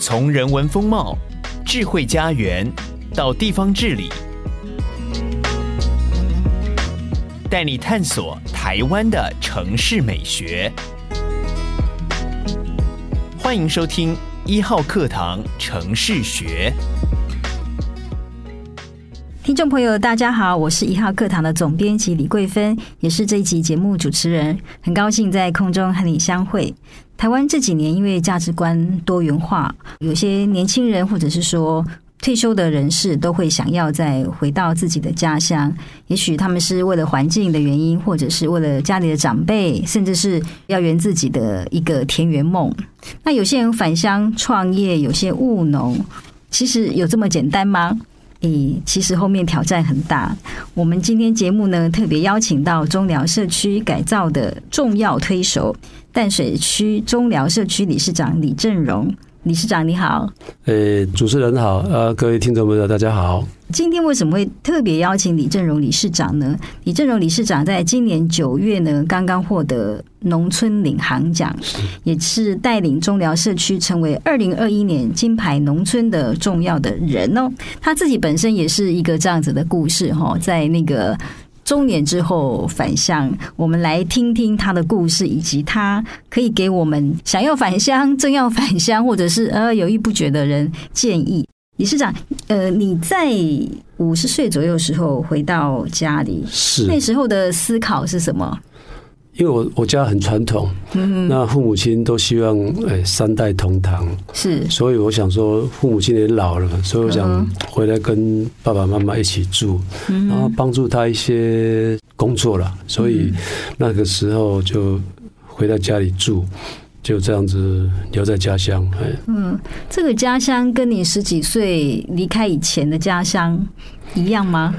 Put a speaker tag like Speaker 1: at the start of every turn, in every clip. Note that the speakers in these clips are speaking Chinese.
Speaker 1: 从人文风貌、智慧家园到地方治理，带你探索台湾的城市美学。欢迎收听一号课堂城市学。
Speaker 2: 听众朋友，大家好，我是一号课堂的总编辑李桂芬，也是这一集节目主持人，很高兴在空中和你相会。台湾这几年因为价值观多元化，有些年轻人或者是说退休的人士都会想要再回到自己的家乡，也许他们是为了环境的原因，或者是为了家里的长辈，甚至是要圆自己的一个田园梦。那有些人返乡创业，有些务农，其实有这么简单吗？诶，其实后面挑战很大。我们今天节目呢，特别邀请到中寮社区改造的重要推手，淡水区中寮社区理事长李正荣。理事长你好，
Speaker 3: 诶，主持人好，呃，各位听众朋友大家好。
Speaker 2: 今天为什么会特别邀请李正荣理事长呢？李正荣理事长在今年九月呢，刚刚获得农村领航奖，也是带领中寮社区成为二零二一年金牌农村的重要的人哦。他自己本身也是一个这样子的故事哈，在那个。中年之后返乡，我们来听听他的故事，以及他可以给我们想要返乡、正要返乡，或者是呃犹豫不决的人建议。理事长，呃，你在五十岁左右时候回到家里，
Speaker 3: 是
Speaker 2: 那时候的思考是什么？
Speaker 3: 因为我我家很传统，嗯，那父母亲都希望诶三代同堂，
Speaker 2: 是，
Speaker 3: 所以我想说父母亲也老了，所以我想回来跟爸爸妈妈一起住，然后帮助他一些工作了，所以那个时候就回到家里住，就这样子留在家乡。
Speaker 2: 嗯，这个家乡跟你十几岁离开以前的家乡一样吗？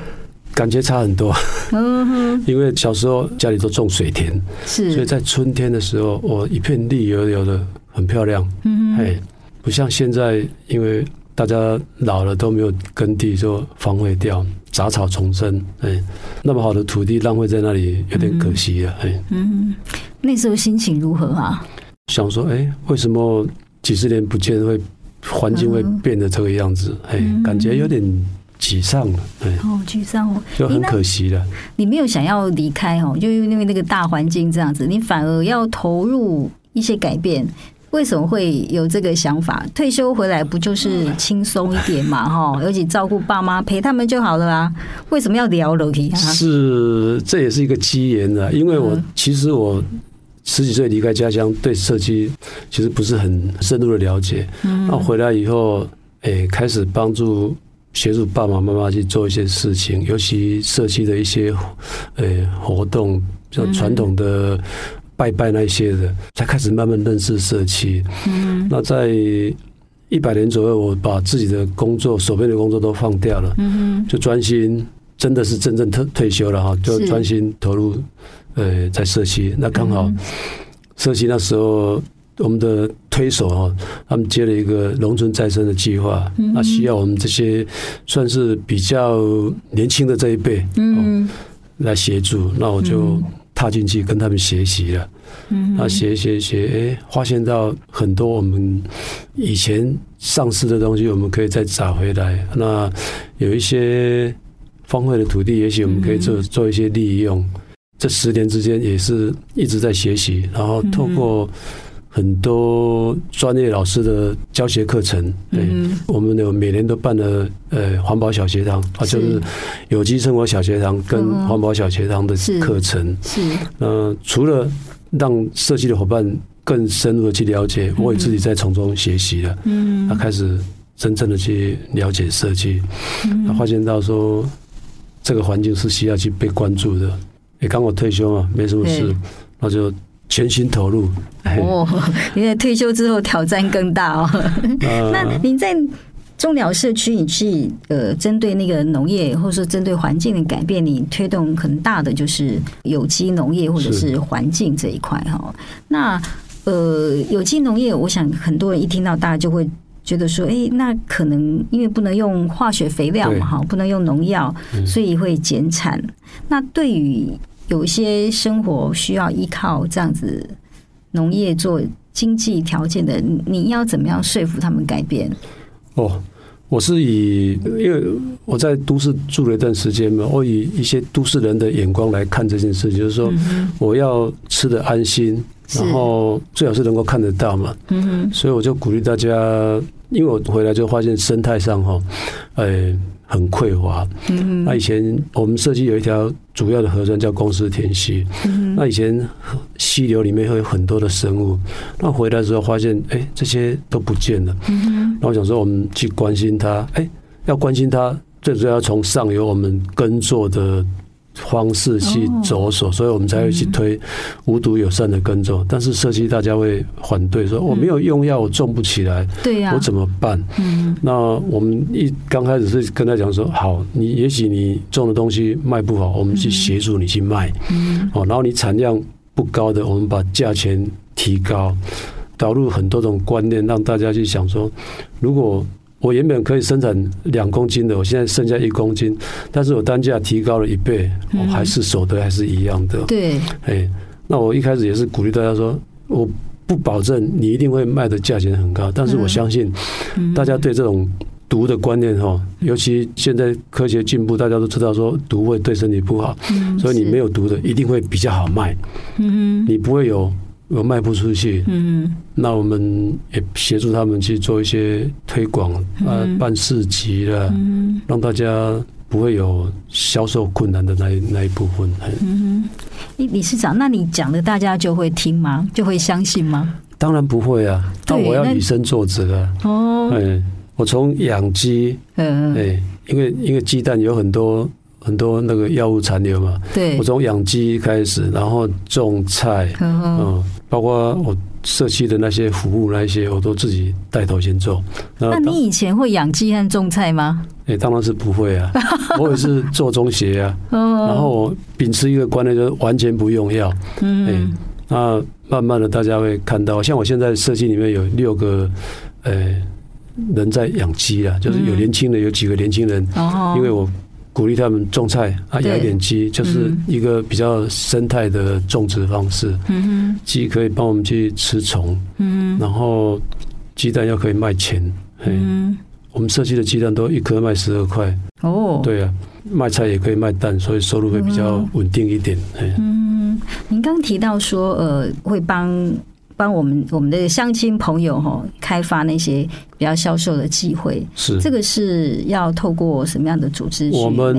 Speaker 3: 感觉差很多，嗯哼 因为小时候家里都种水田，是，所以在春天的时候，我一片绿油油的，很漂亮。嗯，哎，不像现在，因为大家老了都没有耕地，就荒废掉，杂草丛生，哎，那么好的土地浪费在那里，有点可惜了。哎，嗯，
Speaker 2: 那时候心情如何啊？
Speaker 3: 想说，哎，为什么几十年不见会环境会变得这个样子？哎，感觉有点。沮丧了，对，
Speaker 2: 哦，沮丧哦，
Speaker 3: 就很可惜了。
Speaker 2: 你没有想要离开哦，就因为那个大环境这样子，你反而要投入一些改变。为什么会有这个想法？退休回来不就是轻松一点嘛？哈，尤其照顾爸妈，陪他们就好了啊。为什么要聊楼梯？
Speaker 3: 是，这也是一个机缘的。因为我其实我十几岁离开家乡，对社区其实不是很深入的了解。嗯，然后回来以后，哎，开始帮助。协助爸爸妈妈去做一些事情，尤其社区的一些呃活动，像传统的拜拜那些的，才开始慢慢认识社区。嗯，那在一百年左右，我把自己的工作手边的工作都放掉了，嗯，就专心，真的是真正退退休了哈，就专心投入呃在社区。那刚好社区那时候。我们的推手哈，他们接了一个农村再生的计划，那需要我们这些算是比较年轻的这一辈，嗯，来协助。那我就踏进去跟他们学习了，嗯，那学学学，哎，发现到很多我们以前丧失的东西，我们可以再找回来。那有一些荒废的土地，也许我们可以做做一些利用。这十年之间也是一直在学习，然后透过。很多专业老师的教学课程，对，我们有每年都办了呃环保小学堂啊，就是有机生活小学堂跟环保小学堂的课程。是，呃，除了让设计的伙伴更深入的去了解，我也自己在从中学习了。嗯，他开始真正的去了解社区，他发现到说这个环境是需要去被关注的。也刚好退休嘛，没什么事，那就。全心投入
Speaker 2: 哦！因为退休之后挑战更大哦。那您在中寮社区，你去呃，针对那个农业，或者说针对环境的改变，你推动很大的就是有机农业或者是环境这一块哈。那呃，有机农业，我想很多人一听到，大家就会觉得说，哎，那可能因为不能用化学肥料嘛，哈，不能用农药，所以会减产。那对于有一些生活需要依靠这样子农业做经济条件的，你要怎么样说服他们改变？
Speaker 3: 哦。我是以，因为我在都市住了一段时间嘛，我以一些都市人的眼光来看这件事情，就是说，我要吃的安心，然后最好是能够看得到嘛。嗯所以我就鼓励大家，因为我回来就发现生态上哈，哎。很匮乏。嗯那以前我们设计有一条主要的河川叫公司田溪。嗯那以前溪流里面会有很多的生物。那回来之后发现，哎，这些都不见了。嗯那我想说，我们去关心它。哎，要关心它，最主要从上游我们耕作的。方式去着手，所以我们才会去推无毒友善的耕种。但是社区大家会反对，说我没有用药，我种不起来，对呀，我怎么办？嗯，那我们一刚开始是跟他讲说，好，你也许你种的东西卖不好，我们去协助你去卖，嗯，哦，然后你产量不高的，我们把价钱提高，导入很多种观念，让大家去想说，如果。我原本可以生产两公斤的，我现在剩下一公斤，但是我单价提高了一倍，我还是所得还是一样的。对，哎，那我一开始也是鼓励大家说，我不保证你一定会卖的价钱很高，但是我相信大家对这种毒的观念哈，尤其现在科学进步，大家都知道说毒会对身体不好，所以你没有毒的一定会比较好卖。嗯，你不会有。我卖不出去，嗯，那我们也协助他们去做一些推广，啊，办市集了，嗯，让大家不会有销售困难的那一那一部分。嗯，
Speaker 2: 理理事长，那你讲的大家就会听吗？就会相信吗？
Speaker 3: 当然不会啊，那我要以身作则啊。哦，哎，我从养鸡，嗯，哎，因为因为鸡蛋有很多。很多那个药物残留嘛，对，我从养鸡开始，然后种菜，嗯，包括我社区的那些服务那些，我都自己带头先做。
Speaker 2: 那你以前会养鸡和种菜吗？
Speaker 3: 哎，当然是不会啊，我也是做中学啊，然后我秉持一个观念，就是完全不用药。嗯，那慢慢的大家会看到，像我现在社区里面有六个，呃，人在养鸡啊，就是有年轻的，有几个年轻人，因为我。鼓励他们种菜啊，养一点鸡，就是一个比较生态的种植方式。嗯，鸡可以帮我们去吃虫，嗯，然后鸡蛋又可以卖钱。嗯，我们社区的鸡蛋都一颗卖十二块。哦，对啊，卖菜也可以卖蛋，所以收入会比较稳定一点。
Speaker 2: 嗯，您刚提到说，呃，会帮。帮我们我们的相亲朋友哈开发那些比较销售的机会，是。这个是要透过什么样的组织去
Speaker 3: 我们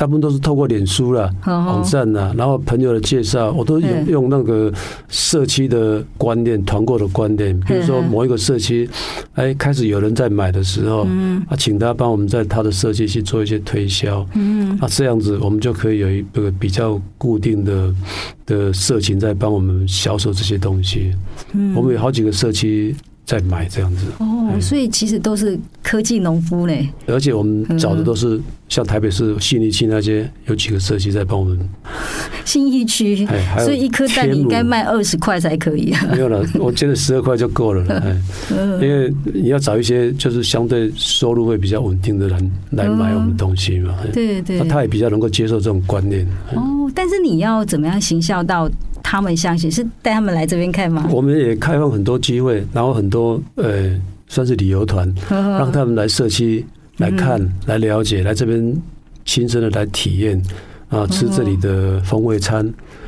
Speaker 3: 大部分都是透过脸书啦、网站呐，然后朋友的介绍，我都用用那个社区的观念、团购的观念。比如说某一个社区，哎，开始有人在买的时候，啊，请他帮我们在他的社区去做一些推销。嗯，啊，这样子我们就可以有一个比较固定的的社群在帮我们销售这些东西。嗯，我们有好几个社区。在买这样子
Speaker 2: 哦，所以其实都是科技农夫嘞。
Speaker 3: 而且我们找的都是像台北市信义区那些有几个社区在帮我们。
Speaker 2: 信义区，所以一颗蛋你应该卖二十块才可以啊。
Speaker 3: 没有了，我觉得十二块就够了了。因为你要找一些就是相对收入会比较稳定的人来买我们东西嘛。对对，那他也比较能够接受这种观念。
Speaker 2: 哦，但是你要怎么样行销到？他们相信是带他们来这边看吗？
Speaker 3: 我们也开放很多机会，然后很多呃，算是旅游团，让他们来社区来看、嗯、来了解，来这边亲身的来体验啊，吃这里的风味餐，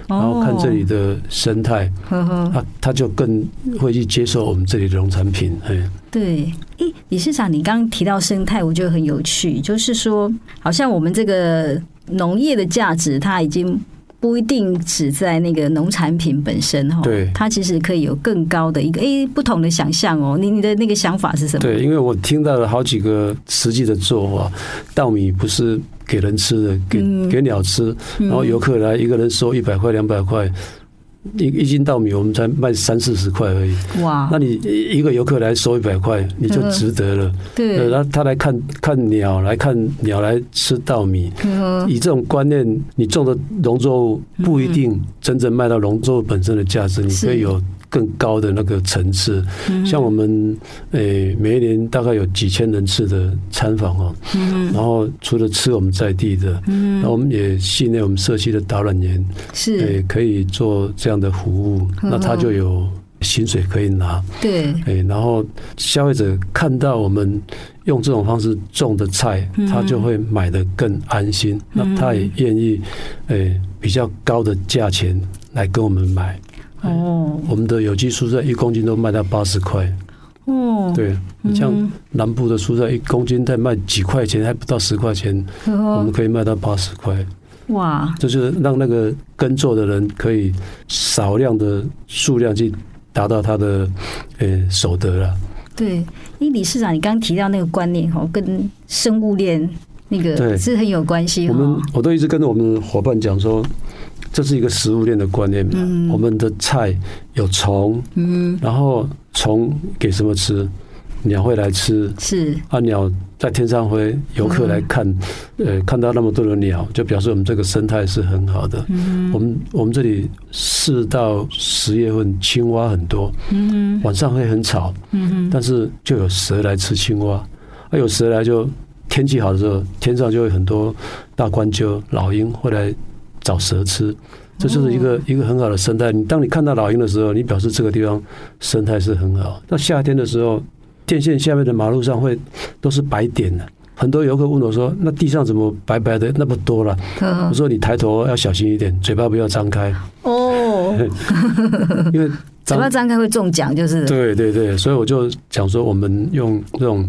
Speaker 3: 哦、然后看这里的生态，哦、啊，他就更会去接受我们这里的农产品。哎，
Speaker 2: 对，诶，理事长，你刚刚提到生态，我觉得很有趣，就是说，好像我们这个农业的价值，它已经。不一定只在那个农产品本身哈，对，它其实可以有更高的一个诶不同的想象哦。你你的那个想法是什么？
Speaker 3: 对，因为我听到了好几个实际的做法，稻米不是给人吃的，给给鸟吃，然后游客来一个人收一百块两百块。一一斤稻米我们才卖三四十块而已，哇！那你一个游客来收一百块，你就值得了。对，然后他来看看鸟，来看鸟来吃稻米。以这种观念，你种的农作物不一定真正卖到农作物本身的价值，你可以有。更高的那个层次，像我们诶，每一年大概有几千人次的参访哦，然后除了吃我们在地的，那我们也训练我们社区的导览员，是。诶，可以做这样的服务，那他就有薪水可以拿。
Speaker 2: 对，
Speaker 3: 哎，然后消费者看到我们用这种方式种的菜，他就会买的更安心。那他也愿意，哎，比较高的价钱来跟我们买。哦，我们的有机蔬菜一公斤都卖到八十块。哦，对，你像南部的蔬菜一公斤在卖几块钱，还不到十块钱，我们可以卖到八十块。哇，这就是让那个耕作的人可以少量的数量去达到他的呃所得了。
Speaker 2: 对，因李市长，你刚刚提到那个观念哈，跟生物链那个是很有关系。
Speaker 3: 我们我都一直跟我们的伙伴讲说。这是一个食物链的观念。嗯，我们的菜有虫，嗯，然后虫给什么吃？鸟会来吃。是啊，鸟在天上飞，游客来看，呃，看到那么多的鸟，就表示我们这个生态是很好的。嗯，我们我们这里四到十月份青蛙很多，嗯，晚上会很吵，嗯，但是就有蛇来吃青蛙，啊，有蛇来就天气好的时候，天上就会很多大冠鸠、老鹰会来。找蛇吃，这就是一个一个很好的生态。你当你看到老鹰的时候，你表示这个地方生态是很好。到夏天的时候，电线下面的马路上会都是白点的。很多游客问我说：“那地上怎么白白的那么多了？”我说：“你抬头要小心一点，嘴巴不要张开。”哦，因为。
Speaker 2: 嘴巴张开会中奖，就是
Speaker 3: 对对对，所以我就讲说，我们用这种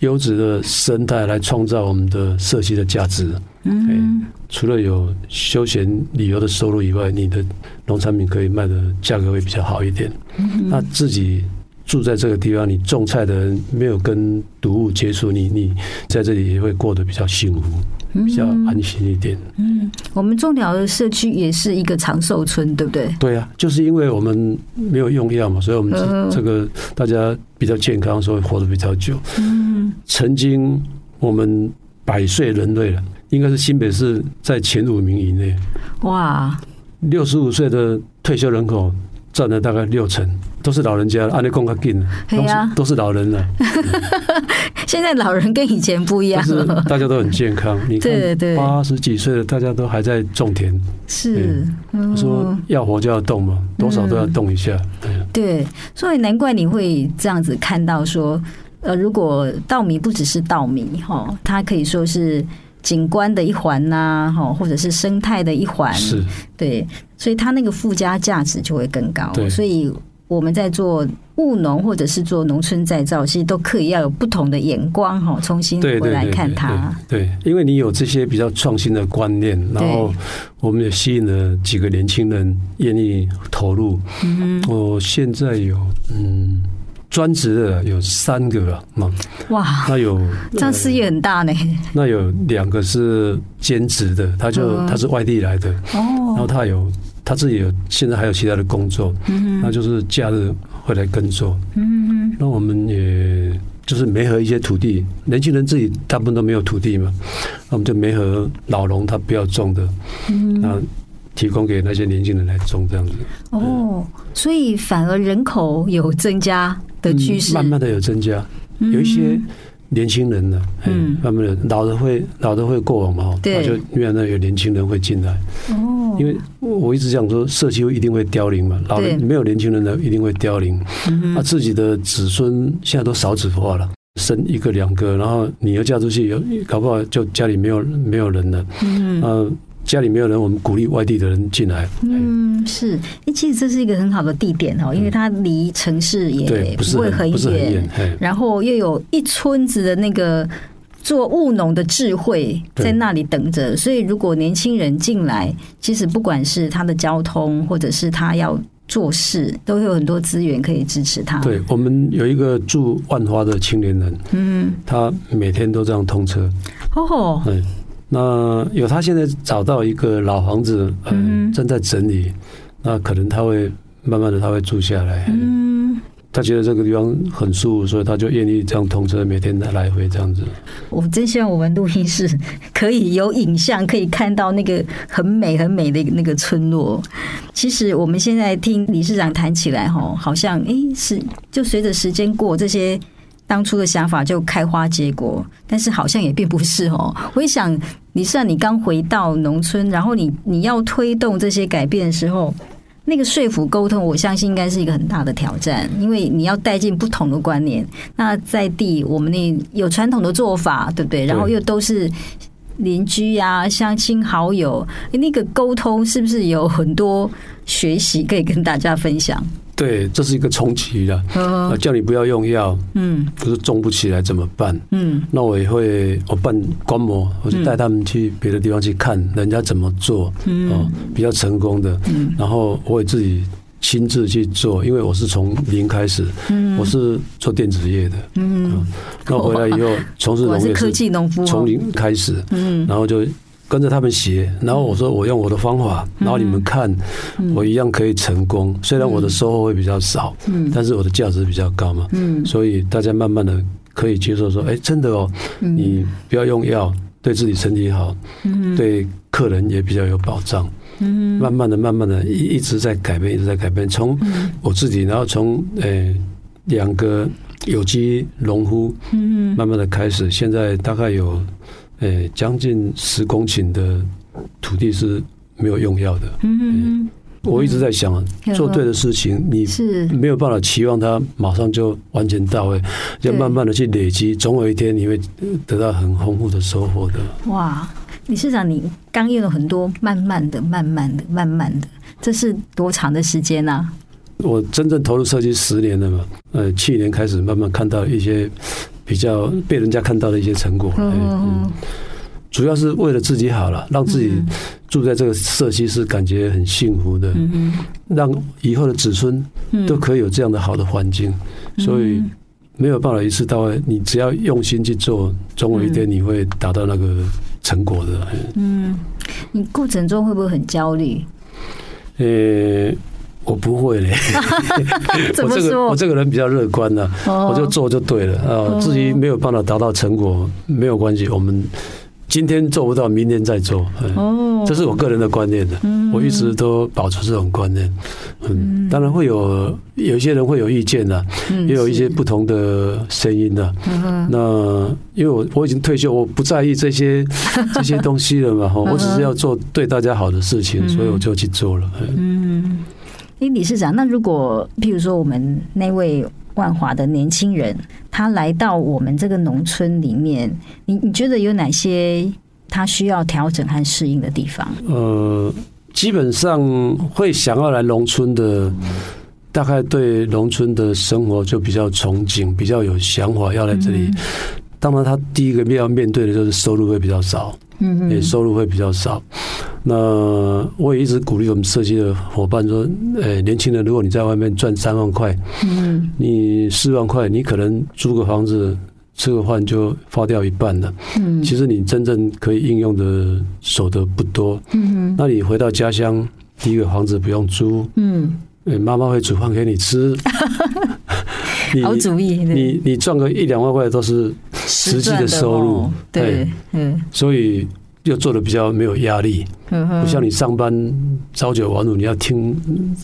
Speaker 3: 优质的生态来创造我们的社区的价值。嗯，除了有休闲旅游的收入以外，你的农产品可以卖的价格会比较好一点。嗯，那自己住在这个地方，你种菜的人没有跟毒物接触，你你在这里也会过得比较幸福。比较安心一点。
Speaker 2: 嗯，我们种鸟的社区也是一个长寿村，对不对？
Speaker 3: 对啊，就是因为我们没有用药嘛，所以我们这个大家比较健康，所以活得比较久。嗯，曾经我们百岁人类了，应该是新北市在前五名以内。哇，六十五岁的退休人口占了大概六成。都是老人家，按你讲较紧，都是都是老人了。
Speaker 2: 现在老人跟以前不一样，
Speaker 3: 了大家都很健康。你看，八十几岁的大家都还在种田。
Speaker 2: 是，
Speaker 3: 他说要活就要动嘛，多少都要动一下。
Speaker 2: 对，所以难怪你会这样子看到说，呃，如果稻米不只是稻米哈，它可以说是景观的一环呐，哈，或者是生态的一环。是，对，所以它那个附加价值就会更高。所以。我们在做务农或者是做农村再造，其实都可以要有不同的眼光哈，重新回来看它。
Speaker 3: 对，因为你有这些比较创新的观念，然后我们也吸引了几个年轻人愿意投入。嗯，我现在有嗯专职的有三个了嘛。哇，那有
Speaker 2: 这样事业很大呢。
Speaker 3: 那有两个是兼职的，他就他是外地来的哦，然后他有。他自己有，现在还有其他的工作，嗯，那就是假日会来耕作，嗯，那我们也就是没和一些土地，年轻人自己大部分都没有土地嘛，那我们就没和老农他不要种的，嗯，那提供给那些年轻人来种这样子。哦，
Speaker 2: 所以反而人口有增加的趋势，
Speaker 3: 慢慢的有增加，有一些。年轻人的，嗯，慢慢的老的会老的会过往嘛，那，就越来越有年轻人会进来。哦，因为我一直讲说，社区一定会凋零嘛，老人没有年轻人的，一定会凋零。啊自己的子孙现在都少子化了，生一个两个，然后你要嫁出去，有搞不好就家里没有没有人了。嗯。家里没有人，我们鼓励外地的人进来。
Speaker 2: 嗯，是，哎其实这是一个很好的地点哦，因为它离城市也不会很远，然后又有一村子的那个做务农的智慧在那里等着，所以如果年轻人进来，其实不管是他的交通，或者是他要做事，都会有很多资源可以支持他。
Speaker 3: 对，我们有一个住万花的青年人，嗯，他每天都这样通车。哦，对。那有他现在找到一个老房子，嗯，正在整理，那可能他会慢慢的他会住下来，嗯，他觉得这个地方很舒服，所以他就愿意这样通车，每天来来回这样子。
Speaker 2: 我真希望我们录音室可以有影像，可以看到那个很美很美的那个村落。其实我们现在听理事长谈起来，哈，好像哎是就随着时间过这些。当初的想法就开花结果，但是好像也并不是哦。我一想，你算你刚回到农村，然后你你要推动这些改变的时候，那个说服沟通，我相信应该是一个很大的挑战，因为你要带进不同的观念。那在地我们那有传统的做法，对不对？然后又都是邻居呀、啊、乡亲好友，那个沟通是不是有很多学习可以跟大家分享？
Speaker 3: 对，这是一个冲击的。嗯，叫你不要用药，嗯，可是种不起来怎么办？嗯，那我也会我办观摩，我就带他们去别的地方去看人家怎么做，哦，比较成功的。嗯，然后我也自己亲自去做，因为我是从零开始，嗯，我是做电子业的，嗯，那回来以后从事农业是
Speaker 2: 科技农夫，
Speaker 3: 从零开始，嗯，然后就。跟着他们学，然后我说我用我的方法，然后你们看，我一样可以成功。虽然我的收获会比较少，但是我的价值比较高嘛，所以大家慢慢的可以接受说，哎，真的哦，你不要用药，对自己身体好，对客人也比较有保障。慢慢的、慢慢的，一一直在改变，一直在改变。从我自己，然后从呃两个有机农夫，慢慢的开始，现在大概有。诶，将近十公顷的土地是没有用药的。嗯，我一直在想，做对的事情，你是没有办法期望它马上就完全到位，要慢慢的去累积，总有一天你会得到很丰富的收获的。
Speaker 2: 哇，理事长，你刚用了很多慢慢的、慢慢的、慢慢的，这是多长的时间呢？
Speaker 3: 我真正投入设计十年了嘛，呃，去年开始慢慢看到一些。比较被人家看到的一些成果，嗯，主要是为了自己好了，让自己住在这个社区是感觉很幸福的，嗯，让以后的子孙都可以有这样的好的环境，所以没有办法一次到位，你只要用心去做，总有一天你会达到那个成果的。
Speaker 2: 嗯，你过程中会不会很焦虑？
Speaker 3: 呃。我不会嘞，我这个我这个人比较乐观的，我就做就对了啊。至于没有办法达到成果，没有关系，我们今天做不到，明天再做。哦，这是我个人的观念的，我一直都保持这种观念。嗯，当然会有有一些人会有意见的，也有一些不同的声音的。那因为我我已经退休，我不在意这些 这些东西了嘛。我只是要做对大家好的事情，所以我就去做了。嗯。
Speaker 2: 哎，理事长，那如果譬如说我们那位万华的年轻人，他来到我们这个农村里面，你你觉得有哪些他需要调整和适应的地方？
Speaker 3: 呃，基本上会想要来农村的，大概对农村的生活就比较憧憬，比较有想法要来这里。当然，他第一个面要面对的就是收入会比较少。嗯，也收入会比较少。那我也一直鼓励我们设计的伙伴说：“呃，年轻人，如果你在外面赚三万块，嗯，你四万块，你可能租个房子、吃个饭就花掉一半了。嗯，其实你真正可以应用的所得不多。嗯，那你回到家乡，第一个房子不用租。嗯，妈妈会煮饭给你吃。
Speaker 2: 好主意。
Speaker 3: 你你赚个一两万块都是。实际的收入，对，嗯，所以又做的比较没有压力，不像你上班朝九晚五，你要听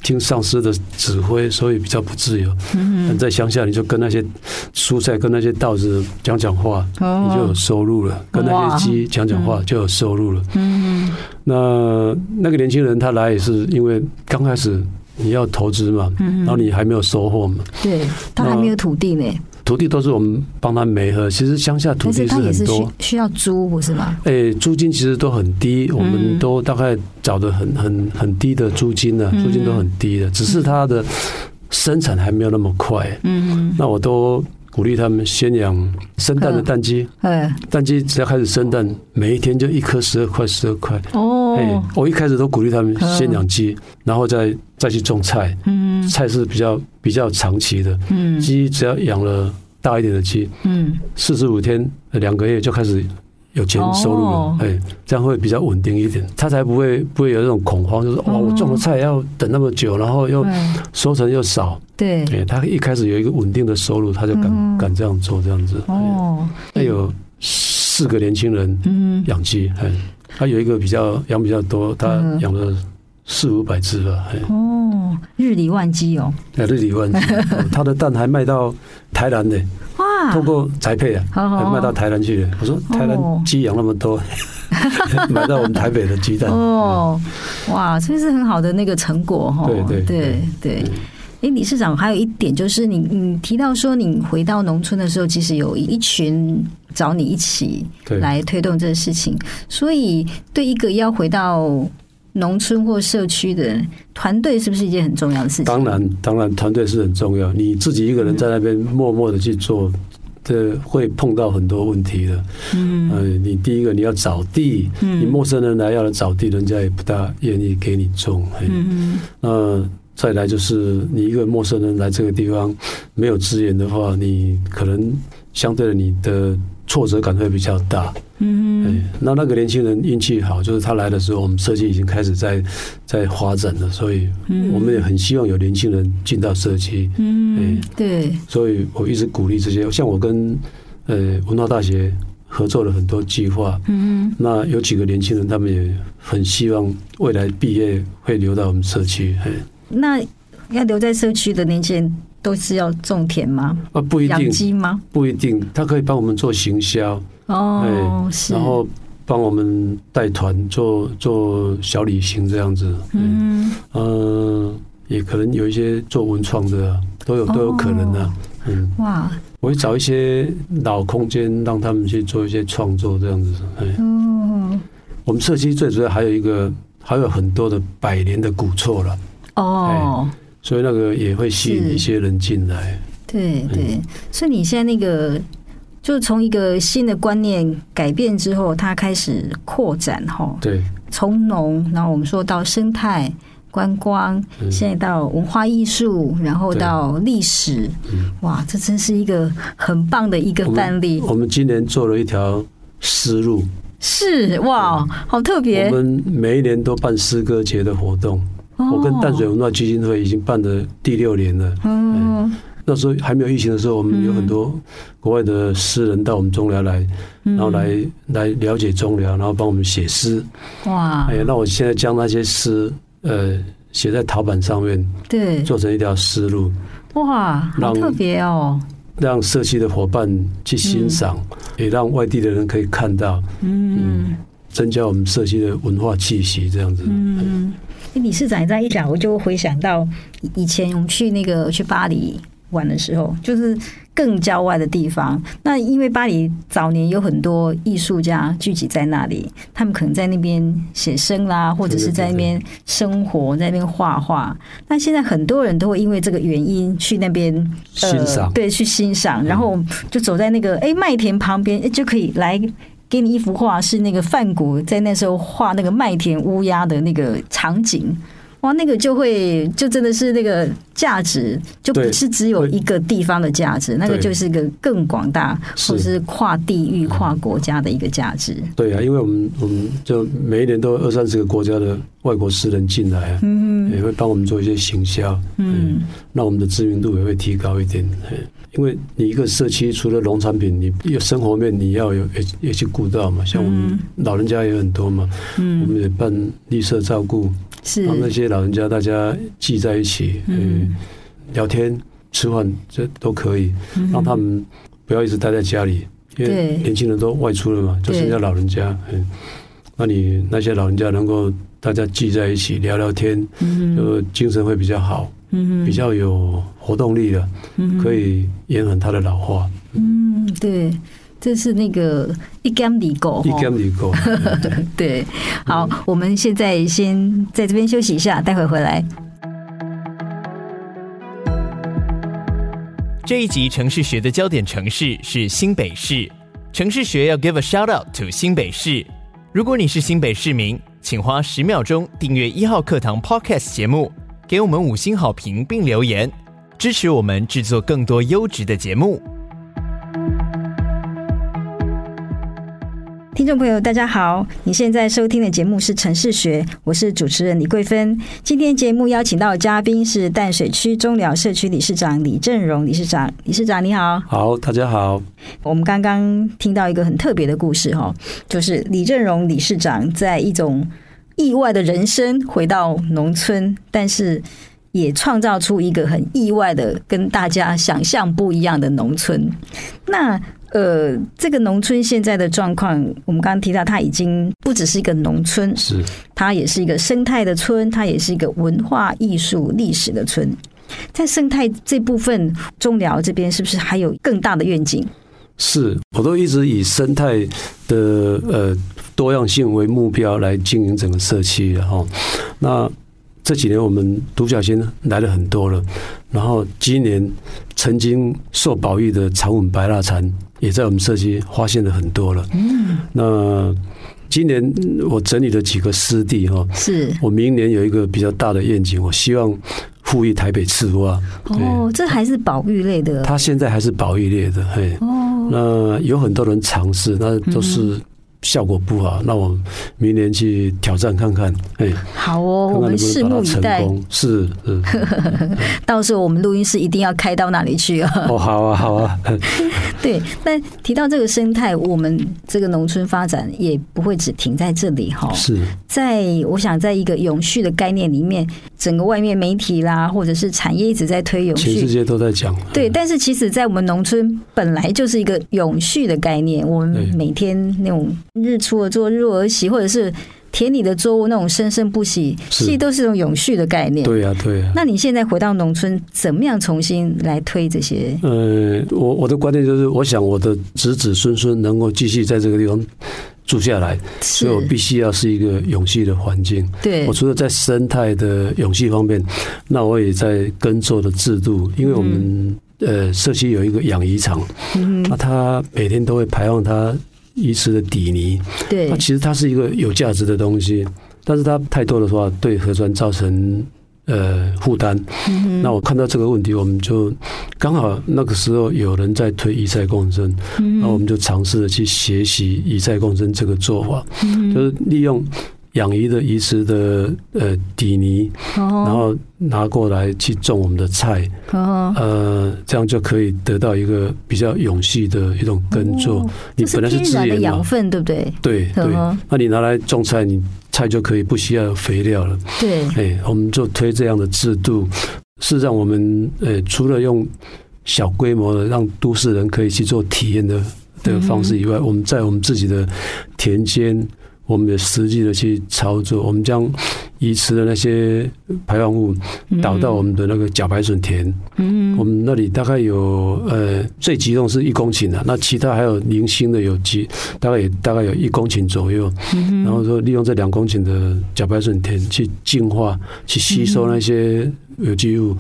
Speaker 3: 听上司的指挥，所以比较不自由。嗯，在乡下你就跟那些蔬菜、跟那些稻子讲讲话，你就有收入了；跟那些鸡讲讲话就有收入了。嗯，那那个年轻人他来也是因为刚开始你要投资嘛，然后你还没有收获嘛，
Speaker 2: 对，他还没有土地呢。
Speaker 3: 土地都是我们帮他没合，其实乡下土地是很多，
Speaker 2: 需要租不是吗？
Speaker 3: 哎，租金其实都很低，我们都大概找的很很很低的租金呢，租金都很低的，只是它的生产还没有那么快。嗯，那我都鼓励他们先养生蛋的蛋鸡，蛋鸡只要开始生蛋，每一天就一颗十二块，十二块。哦，哎，我一开始都鼓励他们先养鸡，然后再再去种菜。嗯，菜是比较比较长期的。嗯，鸡只要养了。大一点的鸡，嗯，四十五天两个月就开始有钱收入了，哎，这样会比较稳定一点，他才不会不会有那种恐慌，就是哇，我种的菜要等那么久，然后又收成又少，对，哎，他一开始有一个稳定的收入，他就敢敢这样做这样子。哦，他有四个年轻人，嗯，养鸡，哎，他有一个比较养比较多，他养了四五百只吧，哎，
Speaker 2: 哦，日理万机哦，
Speaker 3: 哎，日理万机，他的蛋还卖到。台南的哇，
Speaker 2: 哇，
Speaker 3: 通过宅配啊，还卖到台南去了。我说台南鸡养那么多，买到我们台北的鸡蛋。
Speaker 2: 哦，哇，这是很好的那个成果哈。
Speaker 3: 对对
Speaker 2: 对对。哎，理事长，还有一点就是你，你你提到说，你回到农村的时候，其实有一群找你一起来推动这个事情。所以，对一个要回到农村或社区的团队，是不是一件很重要的事情？
Speaker 3: 当然，当然，团队是很重要。你自己一个人在那边默默的去做，这会碰到很多问题的。嗯，呃，你第一个你要找地，你陌生人来要来找地，人家也不大愿意给你种。嗯嗯，再来就是你一个陌生人来这个地方，没有资源的话，你可能相对的你的挫折感会比较大。嗯，嗯，那那个年轻人运气好，就是他来的时候，我们社区已经开始在在发展了，所以我们也很希望有年轻人进到社区。嗯，对，所以我一直鼓励这些，像我跟呃文化大学合作了很多计划。嗯，那有几个年轻人，他们也很希望未来毕业会留到我们社区。
Speaker 2: 那要留在社区的年轻人都是要种田吗？
Speaker 3: 啊，不一定。
Speaker 2: 养鸡吗？
Speaker 3: 不一定，他可以帮我们做行销
Speaker 2: 哦，是，
Speaker 3: 然后帮我们带团做做小旅行这样子。嗯，呃，也可能有一些做文创的，都有都有可能的，啊。嗯，哇，我会找一些老空间，让他们去做一些创作这样子。嗯，我们社区最主要还有一个，还有很多的百年的古厝了。哦，所以那个也会吸引一些人进来。
Speaker 2: 对对，所以你现在那个，就是从一个新的观念改变之后，它开始扩展哈。
Speaker 3: 对，
Speaker 2: 从农，然后我们说到生态观光，现在到文化艺术，然后到历史。哇，这真是一个很棒的一个范例。
Speaker 3: 我们今年做了一条丝路，
Speaker 2: 是哇，好特别。
Speaker 3: 我们每一年都办诗歌节的活动。我跟淡水文化基金会已经办了第六年了。嗯，那时候还没有疫情的时候，我们有很多国外的诗人到我们中寮来，然后来来了解中寮，然后帮我们写诗。哇！哎呀，那我现在将那些诗呃写在陶板上面，对，做成一条思路。
Speaker 2: 哇，好特别哦！
Speaker 3: 让社区的伙伴去欣赏，也让外地的人可以看到。嗯，增加我们社区的文化气息，这样子。嗯。
Speaker 2: 理事长这样一讲，我就回想到以前我们去那个去巴黎玩的时候，就是更郊外的地方。那因为巴黎早年有很多艺术家聚集在那里，他们可能在那边写生啦，或者是在那边生活，在那边画画。那现在很多人都会因为这个原因去那边
Speaker 3: 欣赏，
Speaker 2: 对，去欣赏，然后就走在那个哎麦田旁边，就可以来。给你一幅画，是那个梵谷在那时候画那个麦田乌鸦的那个场景，哇，那个就会就真的是那个价值，就不是只有一个地方的价值，那个就是一个更广大，或者是跨地域、跨国家的一个价值。
Speaker 3: 对啊，因为我们我们就每一年都有二三十个国家的外国诗人进来，嗯，也会帮我们做一些行销，嗯，那我们的知名度也会提高一点。因为你一个社区除了农产品，你有生活面，你要有也也去顾到嘛。像我们老人家也很多嘛，嗯，我们也办绿色照顾，是。让那些老人家大家聚在一起，嗯，聊天、吃饭这都可以，让他们不要一直待在家里，因为年轻人都外出了嘛，就剩下老人家，嗯，那你那些老人家能够大家聚在一起聊聊天，就精神会比较好。嗯，比较有活动力的，嗯，可以延缓它的老化。
Speaker 2: 嗯，对，这是那个一竿子够，
Speaker 3: 一竿子够。
Speaker 2: 对，好，我们现在先在这边休息一下，待会回来。
Speaker 1: 这一集城市学的焦点城市是新北市，城市学要 give a shout out to 新北市。如果你是新北市民，请花十秒钟订阅一号课堂 Podcast 节目。给我们五星好评并留言，支持我们制作更多优质的节目。
Speaker 2: 听众朋友，大家好，你现在收听的节目是《城市学》，我是主持人李桂芬。今天节目邀请到的嘉宾是淡水区中寮社区理事长李正荣理事长。理事长你好，
Speaker 3: 好，大家好。
Speaker 2: 我们刚刚听到一个很特别的故事哈，就是李正荣理事长在一种。意外的人生回到农村，但是也创造出一个很意外的、跟大家想象不一样的农村。那呃，这个农村现在的状况，我们刚刚提到，它已经不只是一个农村，
Speaker 3: 是
Speaker 2: 它也是一个生态的村，它也是一个文化艺术历史的村。在生态这部分，中辽这边是不是还有更大的愿景？
Speaker 3: 是，我都一直以生态的呃多样性为目标来经营整个社区，然后那。这几年我们独角仙来了很多了，然后今年曾经受保育的长吻白蜡蝉也在我们社区发现了很多了。嗯，那今年我整理了几个湿地哈，是我明年有一个比较大的愿景，我希望复育台北赤蛙。
Speaker 2: 哦，这还是保育类的？
Speaker 3: 它现在还是保育类的，嘿。哦，那有很多人尝试，那都是。效果不好，那我明年去挑战看看。哎，
Speaker 2: 好哦，我们拭目以待。
Speaker 3: 是，是
Speaker 2: 到时候我们录音室一定要开到那里去啊！
Speaker 3: 哦，好啊，好啊。
Speaker 2: 对，那提到这个生态，我们这个农村发展也不会只停在这里哈。
Speaker 3: 是，
Speaker 2: 在我想，在一个永续的概念里面，整个外面媒体啦，或者是产业一直在推永续，
Speaker 3: 全世界都在讲。
Speaker 2: 对，但是其实，在我们农村本来就是一个永续的概念，我们每天那种。日出而作，日落而息，或者是田里的作物那种生生不息，其实都是一种永续的概念。
Speaker 3: 对呀，对呀。
Speaker 2: 那你现在回到农村，怎么样重新来推这些？
Speaker 3: 呃，我我的观念就是，我想我的子子孙孙能够继续在这个地方住下来，所以我必须要是一个永续的环境。
Speaker 2: 对，
Speaker 3: 我除了在生态的永续方面，那我也在耕作的制度，因为我们呃社区有一个养鱼场，那它每天都会排放他。遗失的底泥，
Speaker 2: 对，
Speaker 3: 它其实它是一个有价值的东西，但是它太多的话，对河川造成呃负担。嗯、那我看到这个问题，我们就刚好那个时候有人在推以赛共生，嗯、然后我们就尝试着去学习以赛共生这个做法，嗯、就是利用。养鱼的鱼池的呃底泥，然后拿过来去种我们的菜，呃，这样就可以得到一个比较永续的一种耕作。你本来是资源
Speaker 2: 养分，对不对？
Speaker 3: 对对，那你拿来种菜，你菜就可以不需要肥料了。
Speaker 2: 对，
Speaker 3: 哎，我们就推这样的制度，是让我们呃除了用小规模的让都市人可以去做体验的的方式以外，我们在我们自己的田间。我们也实际的去操作，我们将遗弃的那些排放物导到我们的那个茭白笋田。嗯，我们那里大概有呃最集中是一公顷的，那其他还有零星的有几大概也大概有一公顷左右。嗯，然后说利用这两公顷的茭白笋田去净化、去吸收那些有机物。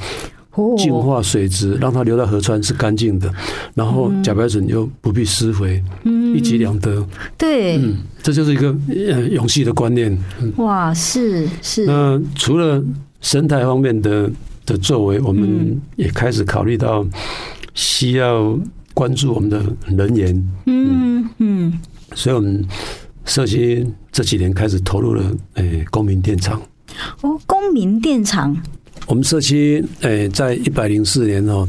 Speaker 3: 净化水质，让它流到河川是干净的，然后茭白笋又不必施肥，嗯，一举两得。
Speaker 2: 对，
Speaker 3: 嗯，这就是一个呃永续的观念。
Speaker 2: 哇，是是。
Speaker 3: 那除了生态方面的的作为，我们也开始考虑到需要关注我们的人员。嗯嗯。所以我们社区这几年开始投入了诶公民电厂。
Speaker 2: 哦，公民电厂。
Speaker 3: 我们社区诶，在一百零四年哦，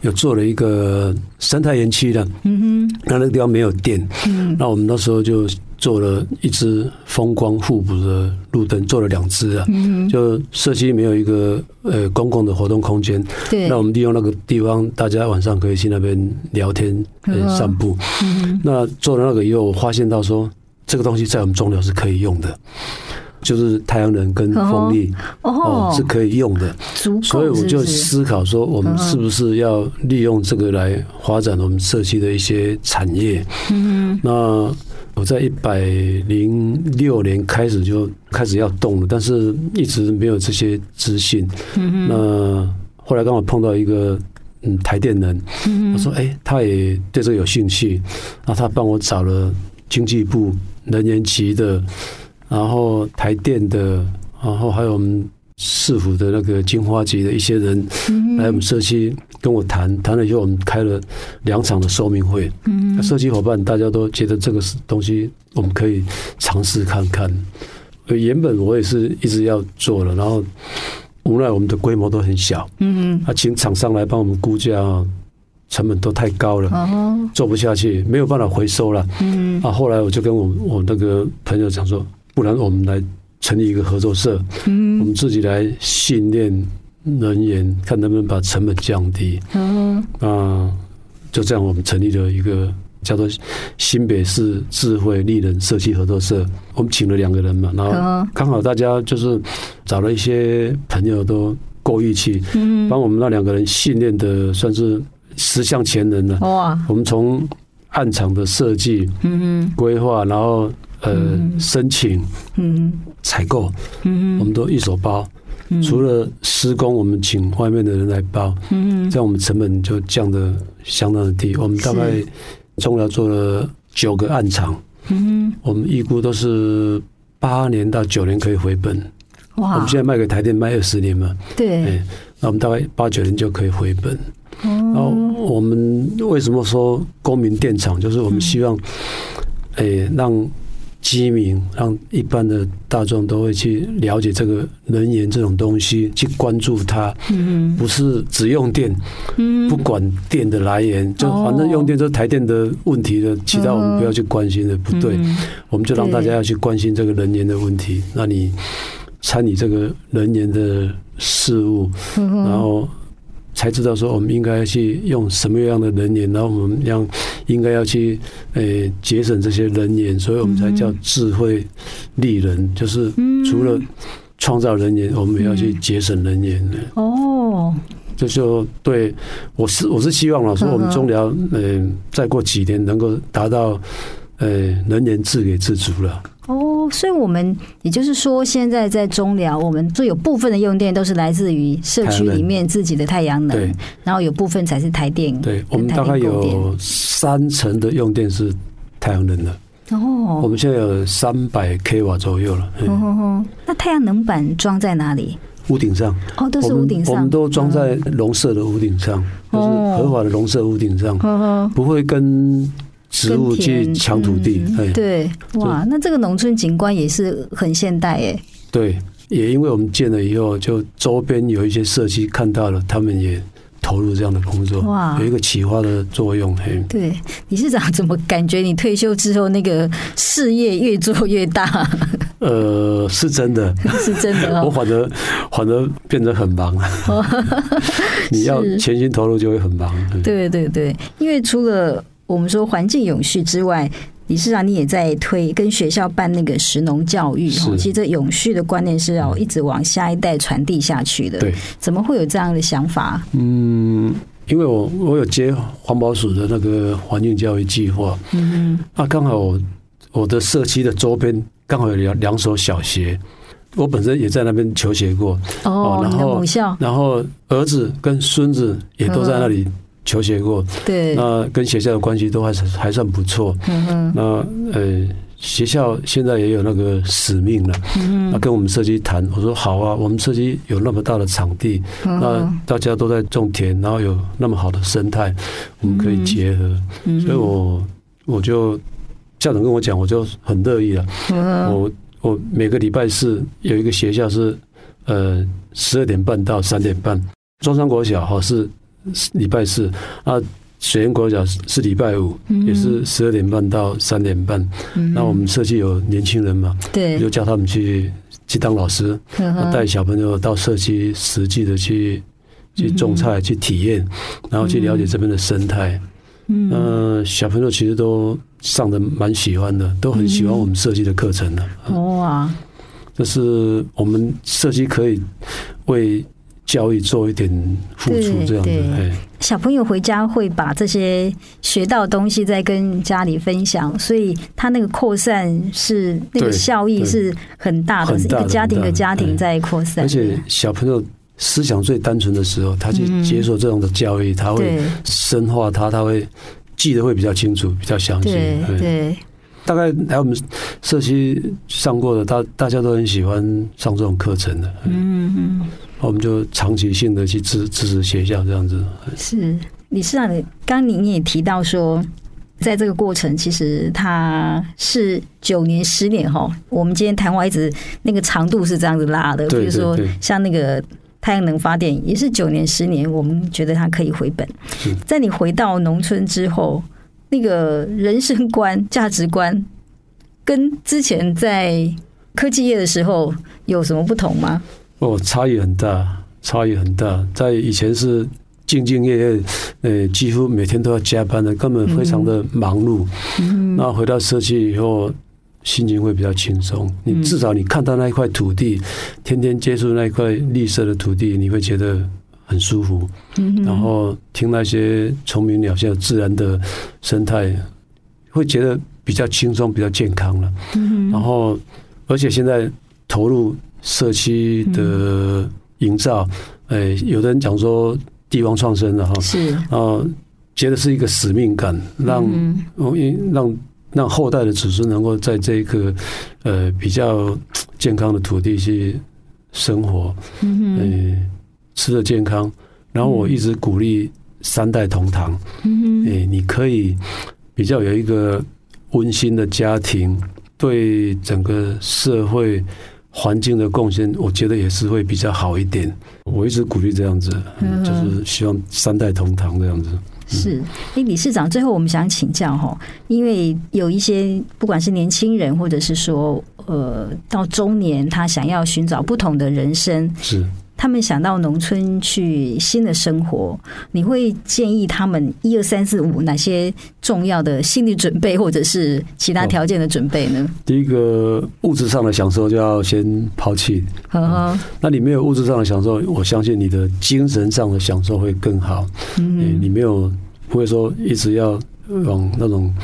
Speaker 3: 有做了一个生态园区的。嗯哼，那那个地方没有电。嗯，那我们那时候就做了一支风光互补的路灯，做了两支啊。嗯，就社区没有一个呃公共的活动空间。对。那我们利用那个地方，大家晚上可以去那边聊天、呃散步。嗯。那做了那个以后，我发现到说，这个东西在我们中寮是可以用的。就是太阳能跟风力哦，是可以用的，所以我就思考说，我们是不是要利用这个来发展我们社区的一些产业？嗯，那我在一百零六年开始就开始要动了，但是一直没有这些资讯。嗯，那后来刚好碰到一个嗯台电人，我说：“哎，他也对这个有兴趣，那他帮我找了经济部能源局的。”然后台电的，然后还有我们市府的那个金花局的一些人来我们社区跟我谈，谈了以后我们开了两场的说明会。嗯，社区伙伴大家都觉得这个是东西我们可以尝试看看。原本我也是一直要做的，然后无奈我们的规模都很小。嗯嗯，啊，请厂商来帮我们估价，成本都太高了，做不下去，没有办法回收了。嗯，啊，后来我就跟我我那个朋友讲说。不然我们来成立一个合作社，嗯，我们自己来训练人员，看能不能把成本降低。嗯，啊，就这样，我们成立了一个叫做新北市智慧丽人设计合作社。我们请了两个人嘛，然后刚好大家就是找了一些朋友都够义气，嗯，帮我们那两个人训练的算是十项全能了。哇，我们从案场的设计、嗯规划，然后呃申请、嗯采购，嗯我们都一手包。除了施工，我们请外面的人来包，嗯，这样我们成本就降的相当的低。我们大概中疗做了九个暗场，嗯，我们预估都是八年到九年可以回本。哇，我们现在卖给台电卖二十年嘛，对，那我们大概八九年就可以回本。然后我们为什么说公民电厂？就是我们希望，哎，让。机民让一般的大众都会去了解这个能源这种东西，去关注它。嗯，不是只用电，嗯，不管电的来源，就反正用电就是台电的问题的，其他我们不要去关心的，不对。我们就让大家要去关心这个能源的问题。那你参与这个能源的事物，然后。才知道说我们应该去用什么样的能源，然后我们要应该要去诶节省这些能源，所以我们才叫智慧利人，就是除了创造能源，我们也要去节省能源。哦，这就对我是我是希望了，说我们中寮嗯再过几年能够达到呃能源自给自足了。
Speaker 2: 哦，所以我们也就是说，现在在中寮，我们最有部分的用电都是来自于社区里面自己的太阳能，对，然后有部分才是台电。
Speaker 3: 对，我们大概有三成的用电是太阳能的。哦，我们现在有三百 k 瓦左右了。哦，
Speaker 2: 那太阳能板装在哪里？
Speaker 3: 屋顶上。
Speaker 2: 哦，都是屋顶上。
Speaker 3: 我们都装在农舍的屋顶上，就是合法的农舍屋顶上，不会跟。植物去抢土地，
Speaker 2: 嗯，对，哇，那这个农村景观也是很现代哎。
Speaker 3: 对，也因为我们建了以后，就周边有一些社区看到了，他们也投入这样的工作，哇，有一个启发的作用。嘿，
Speaker 2: 对，理事长怎么感觉你退休之后那个事业越做越大？
Speaker 3: 呃，是真的，
Speaker 2: 是真的，
Speaker 3: 我反而反而变得很忙。你要全心投入就会很忙。
Speaker 2: 对对对，因为除了我们说环境永续之外，理事长你也在推跟学校办那个食农教育哈。其实这永续的观念是要一直往下一代传递下去的。对，怎么会有这样的想法？
Speaker 3: 嗯，因为我我有接环保署的那个环境教育计划。嗯嗯。啊，刚好我我的社区的周边刚好有两两所小学，我本身也在那边求学过。
Speaker 2: 哦，然后母校，
Speaker 3: 然后儿子跟孙子也都在那里。求学过，对，那跟学校的关系都还是还算不错。嗯哼，那呃，学校现在也有那个使命了。嗯，那跟我们设计谈，我说好啊，我们设计有那么大的场地，那大家都在种田，然后有那么好的生态，我们可以结合。嗯，所以我我就校长跟我讲，我就很乐意了。嗯，我我每个礼拜四有一个学校是呃十二点半到三点半，中山国小哈是。礼拜四啊，水源国小是礼拜五，也是十二点半到三点半。那我们社区有年轻人嘛，对，就叫他们去去当老师，带小朋友到社区实际的去去种菜，去体验，然后去了解这边的生态。嗯，小朋友其实都上的蛮喜欢的，都很喜欢我们设计的课程的。哇，这是我们设计可以为。教育做一点付出，这样的。
Speaker 2: 小朋友回家会把这些学到的东西再跟家里分享，所以他那个扩散是那个效益是很大的，是一个家庭的家庭在扩散。
Speaker 3: 而且小朋友思想最单纯的时候，他去接受这种的教育，他会深化他，他会记得会比较清楚，比较详细。对，大概来我们社区上过的，大大家都很喜欢上这种课程的。嗯嗯。我们就长期性的去支支持学校这样子。
Speaker 2: 是理事长，刚刚您也提到说，在这个过程，其实它是九年、十年哈。我们今天谈话一直那个长度是这样子拉的，比如说像那个太阳能发电也是九年、十年，我们觉得它可以回本。在你回到农村之后，那个人生观、价值观跟之前在科技业的时候有什么不同吗？
Speaker 3: 哦，差异很大。差异很大。在以前是兢兢业业，呃，几乎每天都要加班的，根本非常的忙碌。嗯，那回到社区以后，心情会比较轻松。你至少你看到那一块土地，天天接触那一块绿色的土地，你会觉得很舒服。嗯，然后听那些虫鸣鸟叫、自然的生态，会觉得比较轻松、比较健康了。嗯，然后而且现在投入社区的营造，哎，有的人讲说地方创生的哈，是啊，觉得是一个使命感，让让。让后代的子孙能够在这个呃比较健康的土地去生活，嗯嗯，吃的健康。然后我一直鼓励三代同堂，嗯嗯，你可以比较有一个温馨的家庭，对整个社会环境的贡献，我觉得也是会比较好一点。我一直鼓励这样子，就是希望三代同堂这样子。
Speaker 2: 是，哎，理事长，最后我们想请教哈，因为有一些不管是年轻人，或者是说呃到中年，他想要寻找不同的人生，
Speaker 3: 是
Speaker 2: 他们想到农村去新的生活，你会建议他们一二三四五哪些重要的心理准备，或者是其他条件的准备呢？
Speaker 3: 第一个物质上的享受就要先抛弃，呵呵，那你没有物质上的享受，我相信你的精神上的享受会更好。嗯，你没有。不会说一直要往那种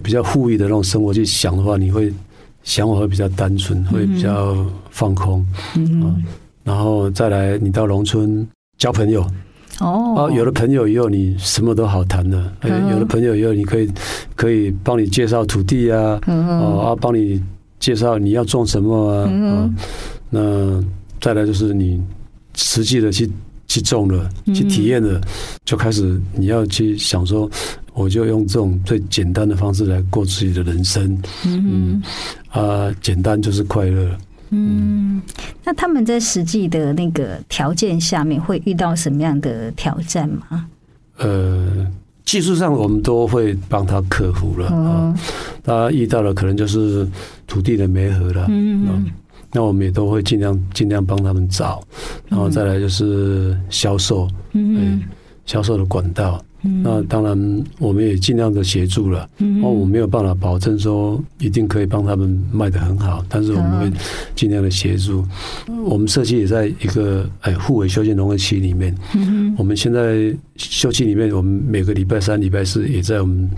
Speaker 3: 比较富裕的那种生活去想的话，你会想法会比较单纯，会比较放空。嗯，然后再来，你到农村交朋友。哦，有了朋友以后，你什么都好谈了。有了朋友以后，你可以可以帮你介绍土地啊，哦啊，帮你介绍你要种什么啊。那再来就是你实际的去。去种了，去体验了，就开始你要去想说，我就用这种最简单的方式来过自己的人生。嗯啊，简单就是快乐。
Speaker 2: 嗯，那他们在实际的那个条件下面会遇到什么样的挑战吗？
Speaker 3: 呃，技术上我们都会帮他克服了啊。他遇到了可能就是土地的媒合了。嗯。那我们也都会尽量尽量帮他们找，然后再来就是销售，嗯，销售的管道。那当然我们也尽量的协助了。嗯，我没有办法保证说一定可以帮他们卖得很好，但是我们会尽量的协助。我们社区也在一个哎互为休闲农业区里面。嗯，我们现在休息里面，我们每个礼拜三、礼拜四也在我们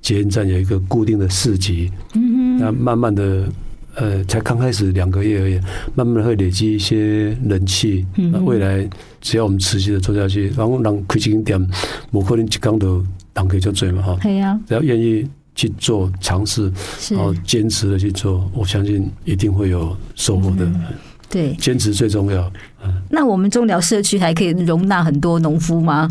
Speaker 3: 捷运站有一个固定的市集。嗯，那慢慢的。呃，才刚开始两个月而已，慢慢的会累积一些人气。那未来只要我们持续的做下去，然后让开几间店，无可能一缸都人可以就做嘛哈。对呀，只要愿意去做尝试，然后坚持的去做，我相信一定会有收获的。
Speaker 2: 对，
Speaker 3: 坚持最重要。
Speaker 2: 那我们中寮社区还可以容纳很多农夫吗？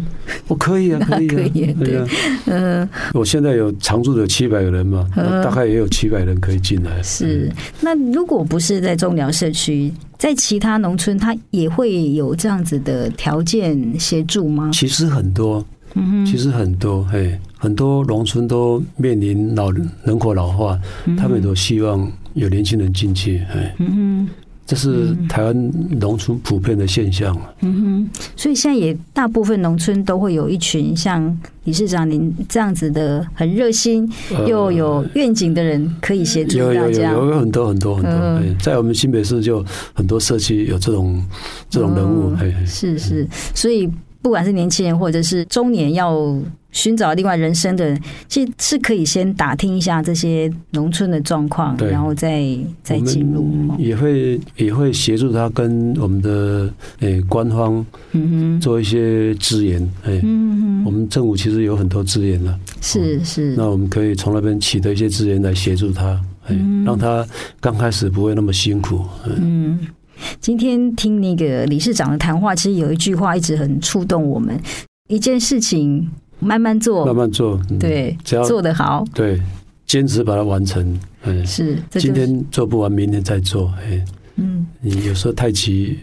Speaker 3: 我 可以啊，可以，可以。对啊，嗯，我现在有常住的七百个人嘛，大概也有七百人可以进来。
Speaker 2: 是，那如果不是在中寮社区，在其他农村，它也会有这样子的条件协助吗？
Speaker 3: 其实很多，嗯，其实很多，嘿，很多农村都面临老人口老化，他们都希望有年轻人进去，哎，嗯。这是台湾农村普遍的现象。
Speaker 2: 嗯哼，所以现在也大部分农村都会有一群像理事长您这样子的很热心又有愿景的人可以协助大家。
Speaker 3: 有有有很多很多很多，在我们新北市就很多社区有这种这种人物。
Speaker 2: 是是，所以不管是年轻人或者是中年要。寻找另外人生的人，其实是可以先打听一下这些农村的状况，然后再再进入。
Speaker 3: 也会也会协助他跟我们的诶、欸、官方做一些资源。哎，嗯我们政府其实有很多资源了。
Speaker 2: 是是。
Speaker 3: 那我们可以从那边取得一些资源来协助他，哎，让他刚开始不会那么辛苦。
Speaker 2: 嗯，今天听那个理事长的谈话，其实有一句话一直很触动我们，一件事情。慢慢做，
Speaker 3: 慢慢做，
Speaker 2: 对，只要做得好，
Speaker 3: 对，坚持把它完成。嗯，是，今天做不完，明天再做。哎，嗯，你有时候太急，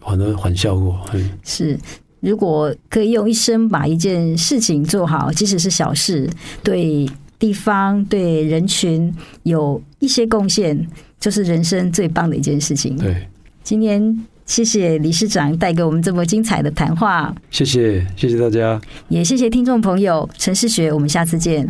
Speaker 3: 反而反效果。
Speaker 2: 是，如果可以用一生把一件事情做好，即使是小事，对地方、对人群有一些贡献，就是人生最棒的一件事情。
Speaker 3: 对，
Speaker 2: 今天。谢谢理事长带给我们这么精彩的谈话。
Speaker 3: 谢谢，谢谢大家，
Speaker 2: 也谢谢听众朋友。陈世学，我们下次见。